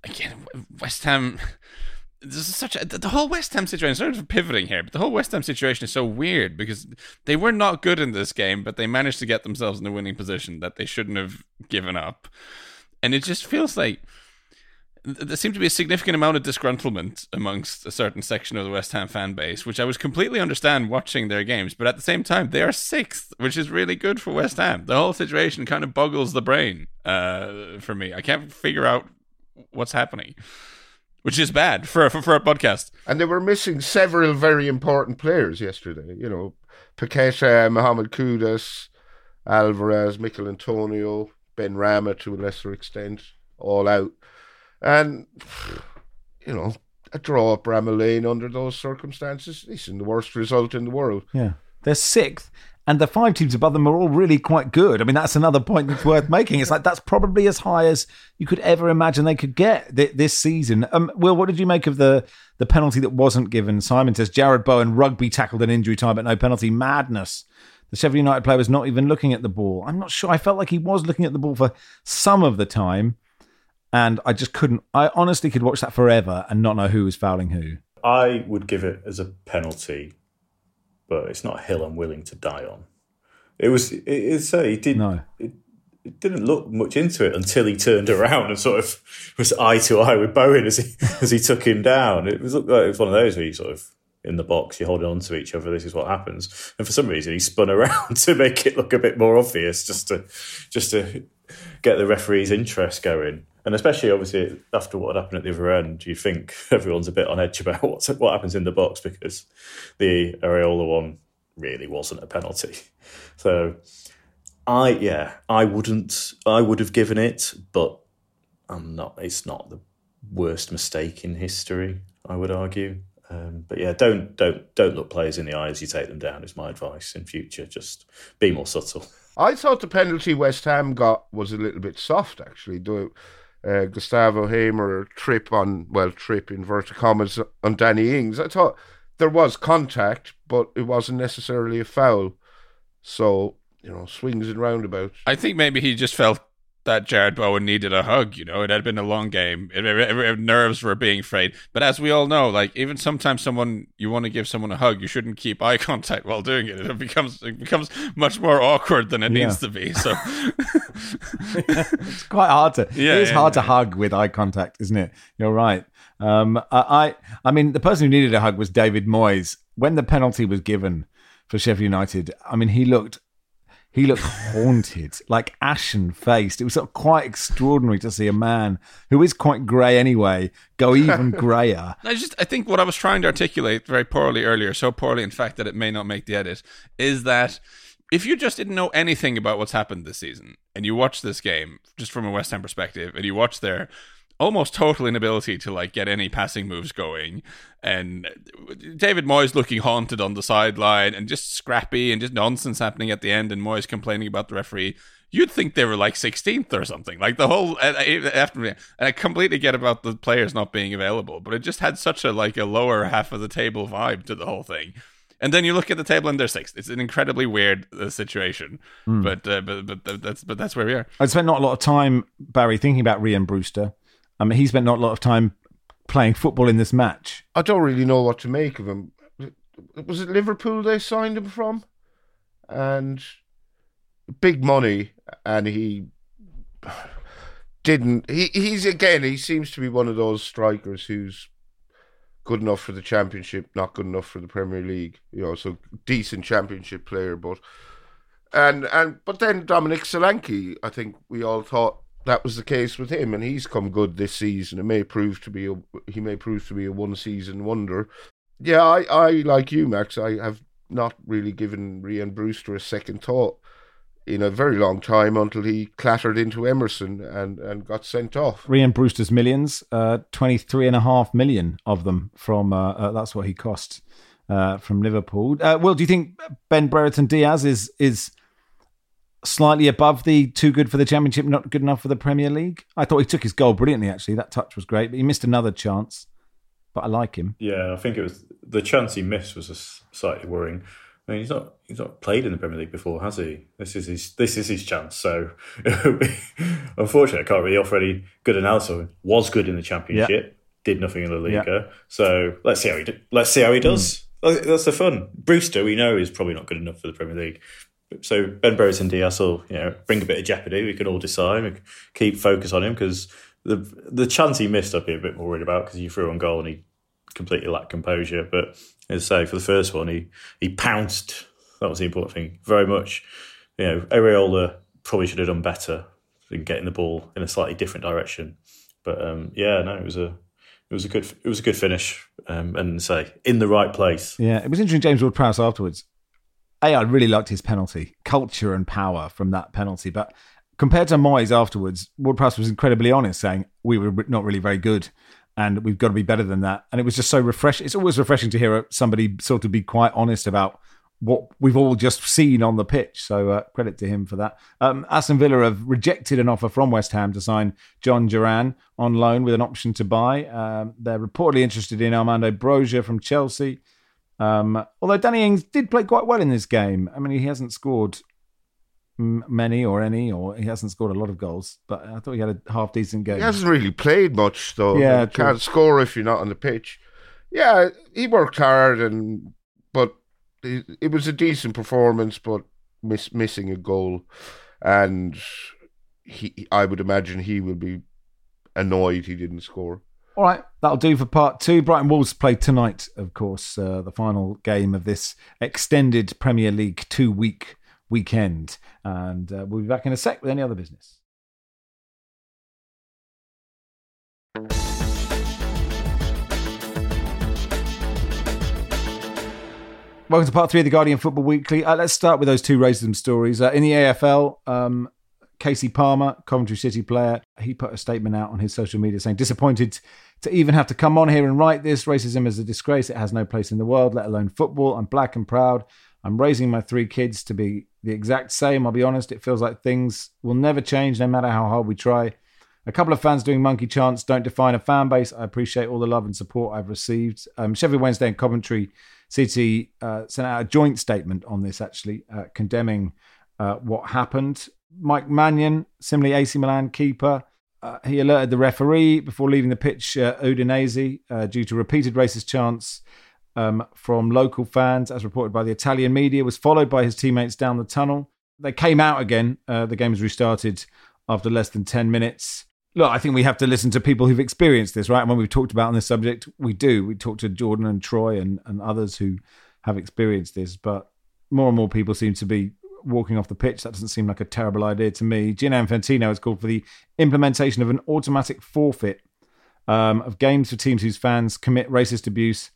again West Ham this is such a, the whole West Ham situation. Sort of pivoting here, but the whole West Ham situation is so weird because they were not good in this game, but they managed to get themselves in a winning position that they shouldn't have given up, and it just feels like there seemed to be a significant amount of disgruntlement amongst a certain section of the West Ham fan base, which I was completely understand watching their games, but at the same time they are sixth, which is really good for West Ham. The whole situation kind of boggles the brain uh, for me. I can't figure out what's happening which is bad for, for for a podcast. And they were missing several very important players yesterday. You know, Paqueta, Mohamed Kudus, Alvarez, Michail Antonio, Benrahma to a lesser extent, all out. And you know, a draw at Bramall Lane under those circumstances isn't the worst result in the world. Yeah. They're sixth and the five teams above them are all really quite good. I mean, that's another point that's worth making. It's like that's probably as high as you could ever imagine they could get th- this season. Um, Will, what did you make of the the penalty that wasn't given? Simon says Jarrod Bowen rugby tackled an injury time, but no penalty. Madness. The Sheffield United player was not even looking at the ball. I'm not sure. I felt like he was looking at the ball for some of the time, and I just couldn't. I honestly could watch that forever and not know who was fouling who. I would give it as a penalty but it's not a hill I'm willing to die on. It was. It, it's uh, he did. No. It, it didn't look much into it until he turned around and sort of was eye to eye with Bowen as he [laughs] as he took him down. It was looked like it was one of those where you sort of in the box, you're holding on to each other. This is what happens. And for some reason, he spun [laughs] around to make it look a bit more obvious, just to just to get the referee's interest going. And especially, obviously, after what happened at the other end, you think [laughs] everyone's a bit on edge about [laughs] what's, what happens in the box because the Areola one really wasn't a penalty. So, I yeah, I wouldn't. I would have given it, but I'm not. It's not the worst mistake in history. I would argue. Um, but yeah, don't don't don't look players in the eye as you take them down. Is my advice in future. Just be more subtle. I thought the penalty West Ham got was a little bit soft. Actually, do uh, Gustavo Hamer trip on well trip inverted commas on Danny Ings. I thought there was contact, but it wasn't necessarily a foul. So you know, swings and roundabouts. I think maybe he just felt that Jarrod Bowen needed a hug. You know, it had been a long game. It, it, it, nerves were being frayed. But as we all know, like even sometimes someone you want to give someone a hug, you shouldn't keep eye [laughs] contact while doing it. It becomes it becomes much more awkward than it yeah. needs to be. So [laughs] [laughs] it's quite hard to. Yeah, it is yeah, hard to hug with eye contact, isn't it? You're right. Um, I, I mean, the person who needed a hug was David Moyes. When the penalty was given for Sheffield United, I mean, he looked he looked haunted, like ashen faced. It was sort of quite extraordinary to see a man who is quite grey anyway go even [laughs] greyer. I just, I think what I was trying to articulate very poorly earlier, so poorly in fact that it may not make the edit, is that if you just didn't know anything about what's happened this season and you watch this game just from a West Ham perspective and you watch their almost total inability to like get any passing moves going and David Moyes looking haunted on the sideline and just scrappy and just nonsense happening at the end and Moyes complaining about the referee you'd think they were like 16th or something like the whole after and I completely get about the players not being available but it just had such a like a lower half of the table vibe to the whole thing and then you look at the table and they're sixth. It's an incredibly weird uh, situation, mm. but, uh, but but that's but that's where we are. I spent not a lot of time, Barry, thinking about Rhian Brewster I mean, he spent not a lot of time playing football in this match. I don't really know what to make of him. Was it Liverpool they signed him from? And big money, and he didn't. He he's again. He seems to be one of those strikers who's good enough for the championship, not good enough for the Premier League. You know, so decent championship player, but and and but then Dominic Solanke, I think we all thought that was the case with him, and he's come good this season. It may prove to be a, he may prove to be a one season wonder. Yeah, I, I like you, Max. I have not really given Rhian Brewster a second thought in a very long time until he clattered into Emerson and, and got sent off. Rhian Brewster's millions, uh, 23 and a half million of them from, uh, uh, that's what he cost uh, from Liverpool. Uh, Will, do you think Ben Brereton Diaz is, is slightly above the too good for the championship, not good enough for the Premier League. I thought he took his goal brilliantly. Actually, that touch was great, but he missed another chance. But I like him. Yeah, I think it was the chance he missed was slightly worrying. I mean, he's not he's not played in the Premier League before, has he? This is his this is his chance. So, [laughs] unfortunately, I can't really offer any good analysis. Was good in the Championship, did nothing in the Liga. So let's see how he do, let's see how he does. Mm. That's the fun. Brewster, we know, is probably not good enough for the Premier League. So Ben Brereton Diaz will you know bring a bit of jeopardy. We can all decide. We keep focus on him because the the chance he missed, I'd be a bit more worried about because he threw on goal and he completely lacked composure. But as I say, for the first one, he he pounced. That was the important thing. Very much, you know, Areola probably should have done better in getting the ball in a slightly different direction. But um, yeah, no, it was a it was a good it was a good finish um, and say in the right place. Yeah, it was interesting. James Ward Prowse afterwards a, I really liked his penalty, culture and power from that penalty. But compared to Moyes afterwards, Ward Prowse was incredibly honest, saying we were not really very good and we've got to be better than that. And it was just so refreshing. It's always refreshing to hear somebody sort of be quite honest about what we've all just seen on the pitch. So uh, credit to him for that. Um, Aston Villa have rejected an offer from West Ham to sign John Duran on loan with an option to buy. Um, they're reportedly interested in Armando Broja from Chelsea. Um, although Danny Ings did play quite well in this game. I mean, he hasn't scored many or any, or he hasn't scored a lot of goals, but I thought he had a half decent game. He hasn't really played much, though. Yeah, you can't score if you're not on the pitch. Yeah, he worked hard, and but it, it was a decent performance, but miss, missing a goal, and he, I would imagine he will be annoyed he didn't score. All right, that'll do for part two. Brighton Wolves play tonight, of course, uh, the final game of this extended Premier League two week weekend. And uh, we'll be back in a sec with any other business. Welcome to part three of the Guardian Football Weekly. Uh, let's start with those two racism stories. Uh, in the EFL, um, Kasey Palmer, Coventry City player, he put a statement out on his social media saying, disappointed to even have to come on here and write this. Racism is a disgrace. It has no place in the world, let alone football. I'm black and proud. I'm raising my three kids to be the exact same. I'll be honest, it feels like things will never change no matter how hard we try. A couple of fans doing monkey chants don't define a fan base. I appreciate all the love and support I've received. Um, Sheffield Wednesday and Coventry City uh, sent out a joint statement on this, actually, uh, condemning uh, what happened. Mike Maignan, similarly AC Milan keeper, uh, he alerted the referee before leaving the pitch, uh, Udinese, uh, due to repeated racist chants um, from local fans, as reported by the Italian media, was followed by his teammates down the tunnel. They came out again. Uh, the game was restarted after less than 10 minutes. Look, I think we have to listen to people who've experienced this, right? And when we've talked about on this subject, we do. We talked to Jordan and Troy and, and others who have experienced this, but more and more people seem to be walking off the pitch. That doesn't seem like a terrible idea to me. Gianni Infantino has called for the implementation of an automatic forfeit um, of games for teams whose fans commit racist abuse.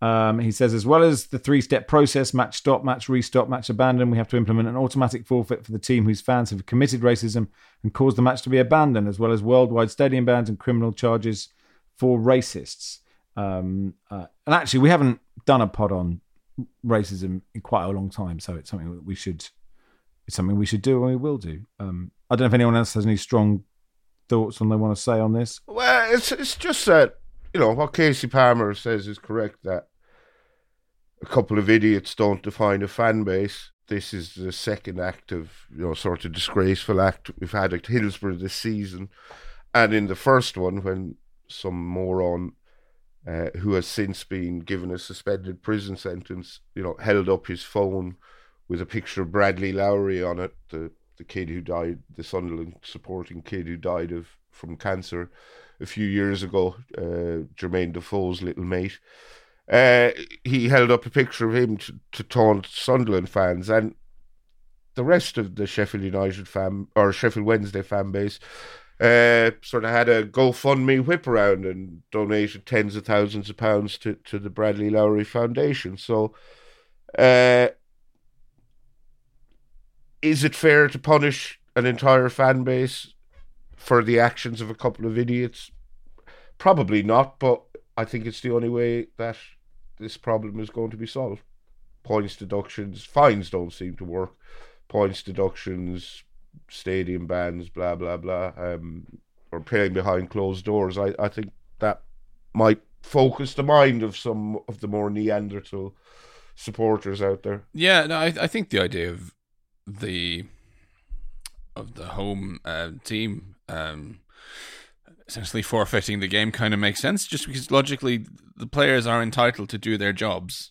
Um, he says, as well as the three step process match stop, match restop, match abandon, we have to implement an automatic forfeit for the team whose fans have committed racism and caused the match to be abandoned, as well as worldwide stadium bans and criminal charges for racists. Um, uh, and actually, we haven't done a pod on racism in quite a long time, so it's something that we should it's something we should do and we will do. Um, I don't know if anyone else has any strong thoughts on they want to say on this. Well, it's it's just that you know what Kasey Palmer says is correct that a couple of idiots don't define a fan base. This is the second act of you know sort of disgraceful act we've had at Hillsborough this season, and in the first one when some moron. Uh, who has since been given a suspended prison sentence, you know, held up his phone with a picture of Bradley Lowery on it, the the kid who died, the Sunderland supporting kid who died of from cancer a few years ago, uh, Jermaine Defoe's little mate. Uh, he held up a picture of him to, to taunt Sunderland fans, and the rest of the Sheffield United fan or Sheffield Wednesday fan base uh, sort of had a GoFundMe whip around and donated tens of thousands of pounds to, to the Bradley Lowery Foundation. So, uh, is it fair to punish an entire fan base for the actions of a couple of idiots? Probably not, but I think it's the only way that this problem is going to be solved. Points deductions, fines don't seem to work. Points deductions, stadium bans, blah blah blah, um, or playing behind closed doors. I, I think that might focus the mind of some of the more Neanderthal supporters out there. Yeah, no, I, I think the idea of the of the home uh, team um, essentially forfeiting the game kind of makes sense just because logically the players are entitled to do their jobs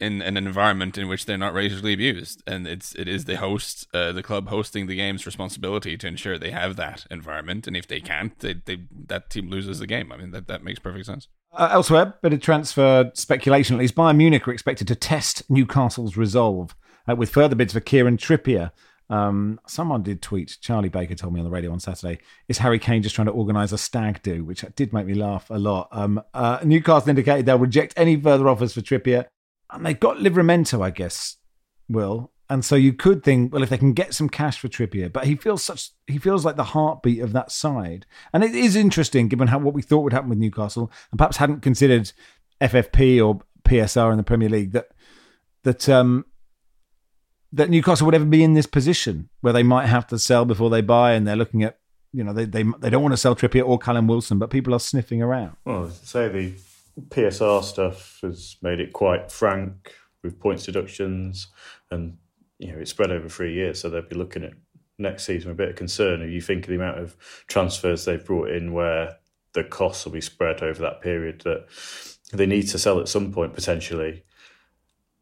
in, an environment in which they're not racially abused. And it's it is the host uh, the club hosting the game's responsibility to ensure they have that environment. And if they can't they, they that team loses the game. I mean that, that makes perfect sense. Uh, elsewhere bit of transfer speculation. At least bayern munich are expected to test newcastle's resolve uh, with further bids for Kieran Trippier. Um, someone did tweet, Charlie Baker told me on the radio on Saturday, is Harry Kane just trying to organise a stag do, which did make me laugh a lot. Um, uh, Newcastle indicated they'll reject any further offers for Trippier. And they've got Livramento, I guess, Will. And so you could think, well, if they can get some cash for Trippier, but he feels such, he feels like the heartbeat of that side. And it is interesting, given how what we thought would happen with Newcastle, and perhaps hadn't considered FFP or PSR in the Premier League, that that um, that Newcastle would ever be in this position where they might have to sell before they buy, and they're looking at you know they they they don't want to sell Trippier or Callum Wilson, but people are sniffing around. Well, say the PSR stuff has made it quite frank with points deductions, and you know it's spread over three years, so they'll be looking at next season with a bit of concern. If you think of the amount of transfers they've brought in, where the costs will be spread over that period, that they need to sell at some point potentially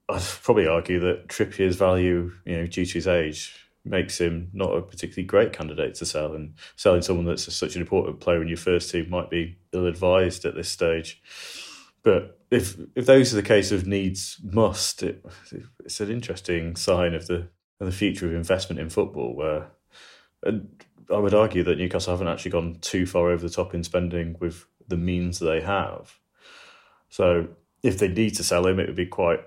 I'd probably argue that Trippier's value, you know, due to his age, makes him not a particularly great candidate to sell. And selling someone that's such an important player in your first team might be ill advised at this stage. But if if those are the case of needs must, it, it's an interesting sign of the of the future of investment in football. Where and I would argue that Newcastle haven't actually gone too far over the top in spending with the means they have. So if they need to sell him, it would be quite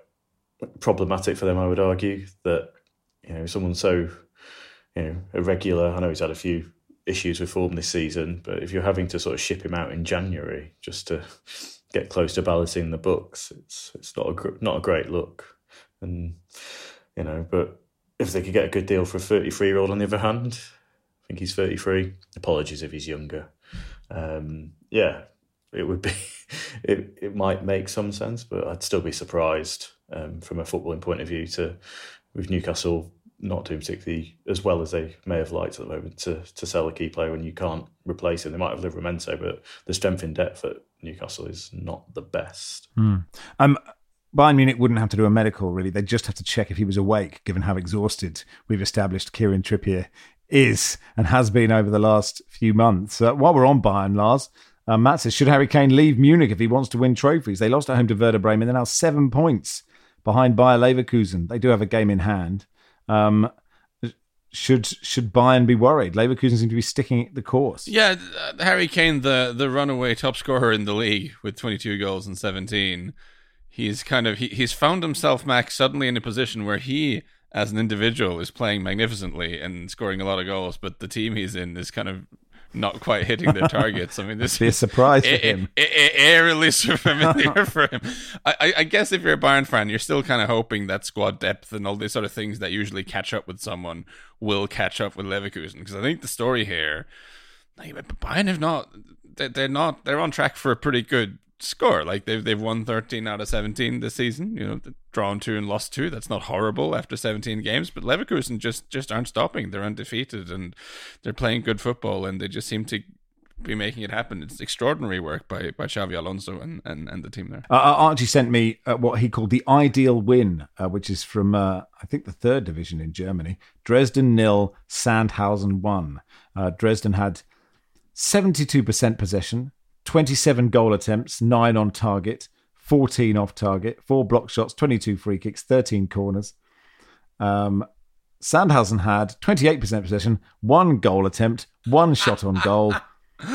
problematic for them. I would argue that you know someone so you know irregular. I know he's had a few issues with form this season, but if you're having to sort of ship him out in January just to get close to balancing the books, it's it's not a not a great look. And you know, but if they could get a good deal for a 33 year old on the other hand, I think he's 33. Apologies if he's younger. Um, yeah, it would be [laughs] it it might make some sense, but I'd still be surprised um, from a footballing point of view to with Newcastle not doing particularly as well as they may have liked at the moment to, to sell a key player when you can't replace him. They might have Livramento, but the strength in depth at Newcastle is not the best. Mm. Um, Bayern Munich wouldn't have to do a medical, really. They'd just have to check if he was awake, given how exhausted we've established Kieran Trippier is and has been over the last few months. Uh, while we're on Bayern, Lars, uh, Matt says, should Harry Kane leave Munich if he wants to win trophies? They lost at home to Werder Bremen. They're now seven points behind Bayer Leverkusen. They do have a game in hand. Um, should should Bayern be worried? Leverkusen seem to be sticking the course. Yeah, uh, Harry Kane, the the runaway top scorer in the league with 22 goals and 17. He's kind of he, he's found himself, Max, suddenly in a position where he, as an individual, is playing magnificently and scoring a lot of goals, but the team he's in is kind of not quite hitting their [laughs] targets. I mean, this be a surprise for him. Eerily [laughs] familiar [laughs] for him. I, I, guess if you're a Bayern fan, you're still kind of hoping that squad depth and all these sort of things that usually catch up with someone will catch up with Leverkusen. Because I think the story here, Bayern have not. They're not. They're on track for a pretty good score. Like they've they've won 13 out of 17 this season. You know, drawn two and lost two. That's not horrible after 17 games. But Leverkusen just just aren't stopping. They're undefeated and they're playing good football, and they just seem to be making it happen. It's extraordinary work by by Xabi Alonso and, and, and the team there. Uh, uh Archie sent me uh, what he called the ideal win, uh, which is from uh, I think the third division in Germany. Dresden nil, Sandhausen one. Uh, Dresden had. 72% possession, 27 goal attempts, 9 on target, 14 off target, 4 block shots, 22 free kicks, 13 corners. Um, Sandhausen had 28% possession, 1 goal attempt, 1 shot on goal,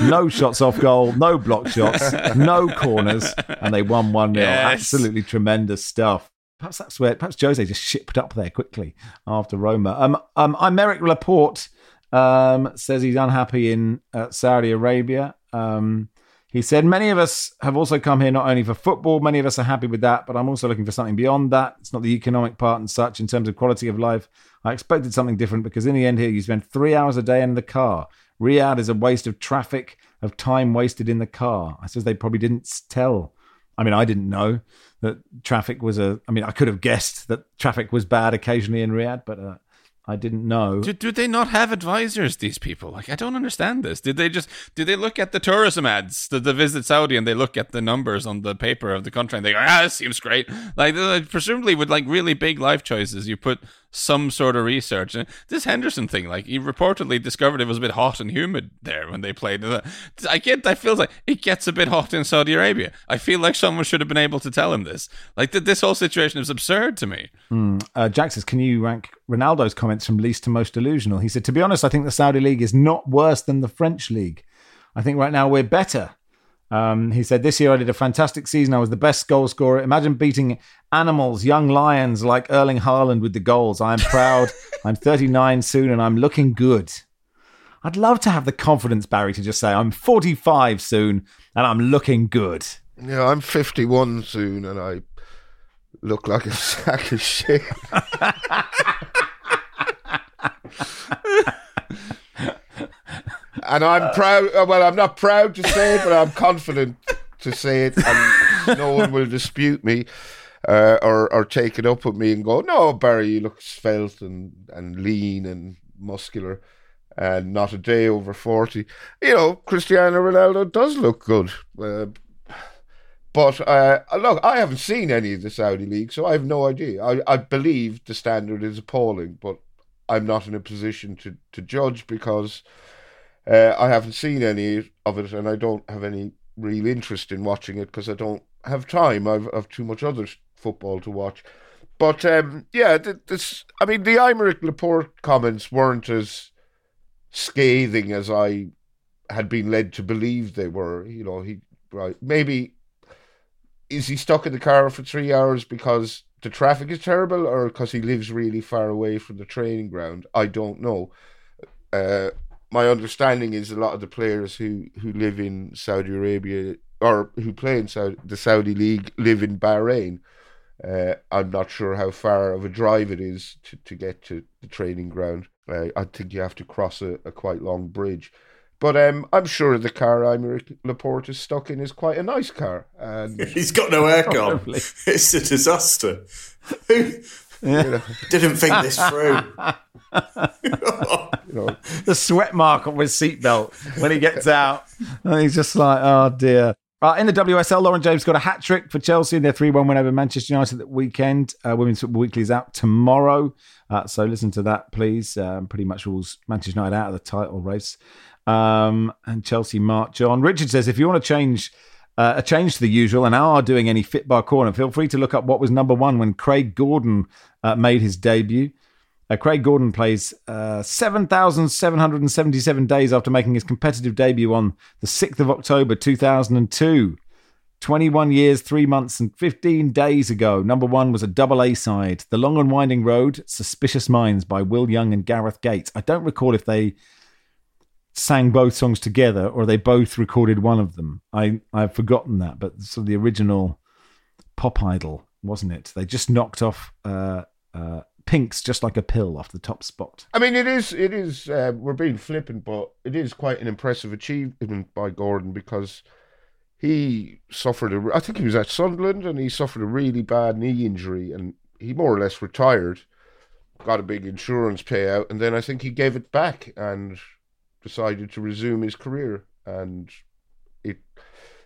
no shots off goal, no block shots, no corners, and they won 1 0. Yes. Absolutely tremendous stuff. Perhaps that's where perhaps Jose just shipped up there quickly after Roma. Um, um, Aymeric Laporte um, says he's unhappy in uh, Saudi Arabia. Um, he said, Many of us have also come here not only for football, many of us are happy with that, but I'm also looking for something beyond that. It's not the economic part and such in terms of quality of life. I expected something different because in the end, here you spend three hours a day in the car. Riyadh is a waste of traffic, of time wasted in the car. I suppose they probably didn't tell. I mean, I didn't know that traffic was a. I mean, I could have guessed that traffic was bad occasionally in Riyadh, but uh, I didn't know. Do, do they not have advisors? These people, like, I don't understand this. Did they just? Did they look at the tourism ads? Did they visit Saudi and they look at the numbers on the paper of the country and they go, ah, this seems great. Like, presumably with like really big life choices, you put some sort of research. And this Henderson thing, like he reportedly discovered it was a bit hot and humid there when they played. I get, I feel like it gets a bit hot in Saudi Arabia. I feel like someone should have been able to tell him this. Like this whole situation is absurd to me. Mm. Uh, Jack says, can you rank Ronaldo's comments from least to most delusional? He said, to be honest, I think the Saudi league is not worse than the French league. I think right now we're better. Um, he said, This year I did a fantastic season. I was the best goal scorer. Imagine beating animals, young lions like Erling Haaland with the goals. I am proud. [laughs] I'm 39 soon and I'm looking good. I'd love to have the confidence, Barry, to just say, I'm 45 soon and I'm looking good. Yeah, I'm 51 soon and I look like a sack of shit. [laughs] [laughs] and I'm proud. Uh, well, I'm not proud to say it, but I'm [laughs] confident to say it, and no one will dispute me. Uh, or or take it up with me and go, no, Barry, you look svelte and, and lean and muscular, and not a day over forty. You know, Cristiano Ronaldo does look good, uh, but uh, look, I haven't seen any of the Saudi league, so I have no idea. I, I believe the standard is appalling, but I'm not in a position to, to judge because uh, I haven't seen any of it, and I don't have any real interest in watching it because I don't have time. I've, I've too much other football to watch. But um, yeah, this. I mean, the Aymeric Laporte comments weren't as scathing as I had been led to believe they were. You know, he right maybe is he stuck in the car for three hours because the traffic is terrible, or because he lives really far away from the training ground? I don't know. Uh, my understanding is a lot of the players who, who live in Saudi Arabia or who play in Saudi, the Saudi league live in Bahrain. Uh, I'm not sure how far of a drive it is to, to get to the training ground. Uh, I think you have to cross a, a quite long bridge. But um, I'm sure the car Aymeric Laporte is stuck in is quite a nice car. And [laughs] He's got no aircon. [laughs] it's a disaster. [laughs] Didn't think this through. [laughs] You know, the sweat mark on his seatbelt when he gets out. And he's just like, oh dear. Uh, in the WSL, Lauren James got a hat trick for Chelsea in their 3 1 win over Manchester United that weekend. Uh, Women's Football Weekly is out tomorrow. Uh, so listen to that, please. Um, pretty much rules Manchester United out of the title race. Um, and Chelsea march on. Richard says if you want to change. Uh, a change to the usual and are doing any fit bar corner, feel free to look up what was number one when Craig Gordon uh, made his debut. Uh, Craig Gordon plays uh, 7,777 days after making his competitive debut on the 6th of October 2002. 21 years, 3 months, and 15 days ago. Number one was a double A side, The Long and Winding Road, Suspicious Minds by Will Young and Gareth Gates. I don't recall if they sang both songs together or they both recorded one of them. I, I've forgotten that, but sort of the original pop idol, wasn't it? They just knocked off. Uh, uh, Pink's just like a pill off the top spot. I mean, it is. It is. Uh, we're being flippant, but it is quite an impressive achievement by Gordon because he suffered. A, I think he was at Sunderland and he suffered a really bad knee injury, and he more or less retired. Got a big insurance payout, and then I think he gave it back and decided to resume his career. And it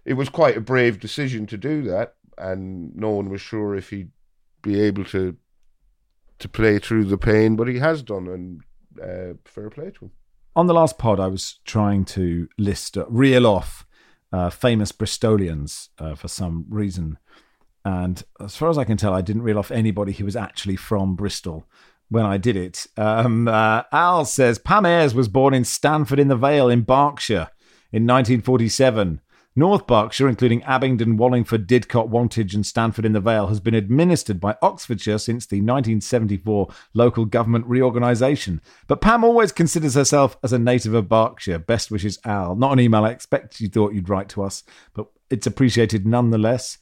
it was quite a brave decision to do that, and no one was sure if he'd be able to to play through the pain, but he has done, and uh, fair play to him. On the last pod, I was trying to list, uh, reel off uh, famous Bristolians uh, for some reason. And as far as I can tell, I didn't reel off anybody who was actually from Bristol when I did it. Um, uh, Al says Pam Ayres was born in Stanford in the Vale in Berkshire in 1947. North Berkshire, including Abingdon, Wallingford, Didcot, Wantage, and Stanford in the Vale, has been administered by Oxfordshire since the 1974 local government reorganisation. But Pam always considers herself as a native of Berkshire. Best wishes, Al. Not an email I expect you thought you'd write to us, but it's appreciated nonetheless.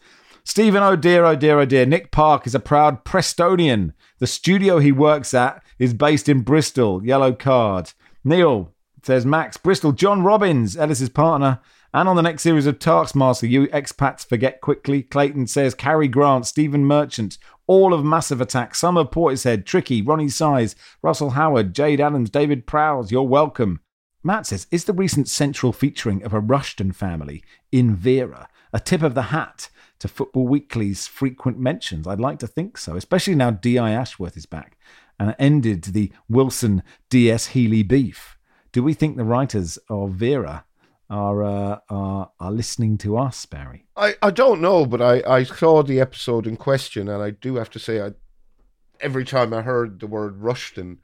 Stephen, oh dear, oh dear, oh dear. Nick Park is a proud Prestonian. The studio he works at is based in Bristol. Yellow card. Neil says Max Bristol, John Robins, Elis's partner, and on the next series of Taskmaster, you expats forget quickly. Clayton says Cary Grant, Stephen Merchant, all of Massive Attack, Summer Portishead, Tricky, Roni Size, Russell Howard, Jade Adams, David Prowse. You're welcome. Matt says, is the recent central featuring of a Rushton family in Vera a tip of the hat to Football Weekly's frequent mentions? I'd like to think so, especially now D.I. Ashworth is back and ended the Wilson D.S. Healy beef. Do we think the writers of Vera are uh, are are listening to us, Barry? I, I don't know, but I, I saw the episode in question, and I do have to say, I every time I heard the word Rushton,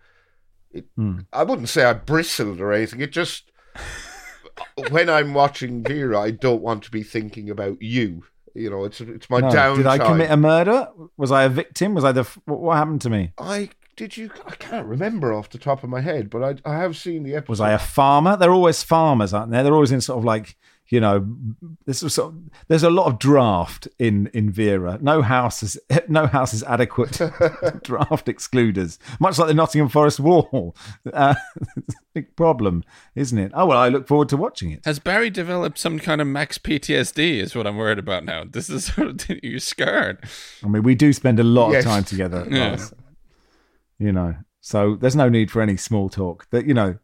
it, I wouldn't say I bristled or anything. It just when I'm watching Vera, I don't want to be thinking about you. You know, it's it's my No. downtime. Did I commit a murder? Was I a victim? Was I the? What what happened to me? I did you? I can't remember off the top of my head, but I I have seen the episode. Was I a farmer? They're always farmers, aren't they? They're always in sort of like you know, this is sort of, there's a lot of draft in in Vera. No house is [laughs] no house is adequate [laughs] draft excluders, much like the Nottingham Forest wall. Uh, [laughs] big problem, isn't it? Oh well, I look forward to watching it. Has Barry developed some kind of max PTSD? Is what I'm worried about now. This is sort of you're scared. I mean, we do spend a lot Yes. of time together, Yeah. You know. So there's no need for any small talk. That you know,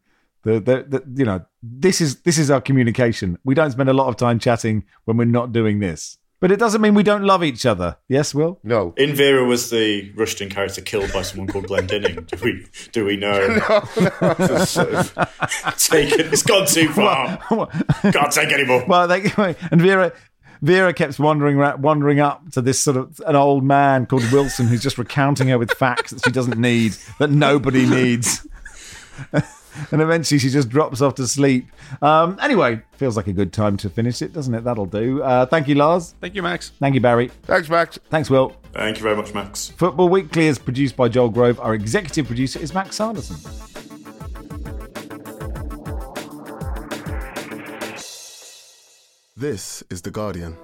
the, the the you know this is this is our communication. We don't spend a lot of time chatting when we're not doing this. But it doesn't mean we don't love each other. Yes, Will. no. In Vera was the Rushton character killed by someone called Glendenning. Do we do we know? [laughs] It's sort of taken. It's gone too far. Can't take any more. Well, they, and Vera Vera kept wandering wandering up to this sort of an old man called Wilson who's just recounting her with facts that she doesn't need, that nobody needs. [laughs] [laughs] and eventually she just drops off to sleep. Um, anyway, feels like a good time to finish it, doesn't it? That'll do. Uh, thank you, Lars. Thank you, Max. Thank you, Barry. Thanks, Max. Thanks, Will. Thank you very much, Max. Football Weekly is produced by Joel Grove. Our executive producer is Max Sanderson. This is The Guardian.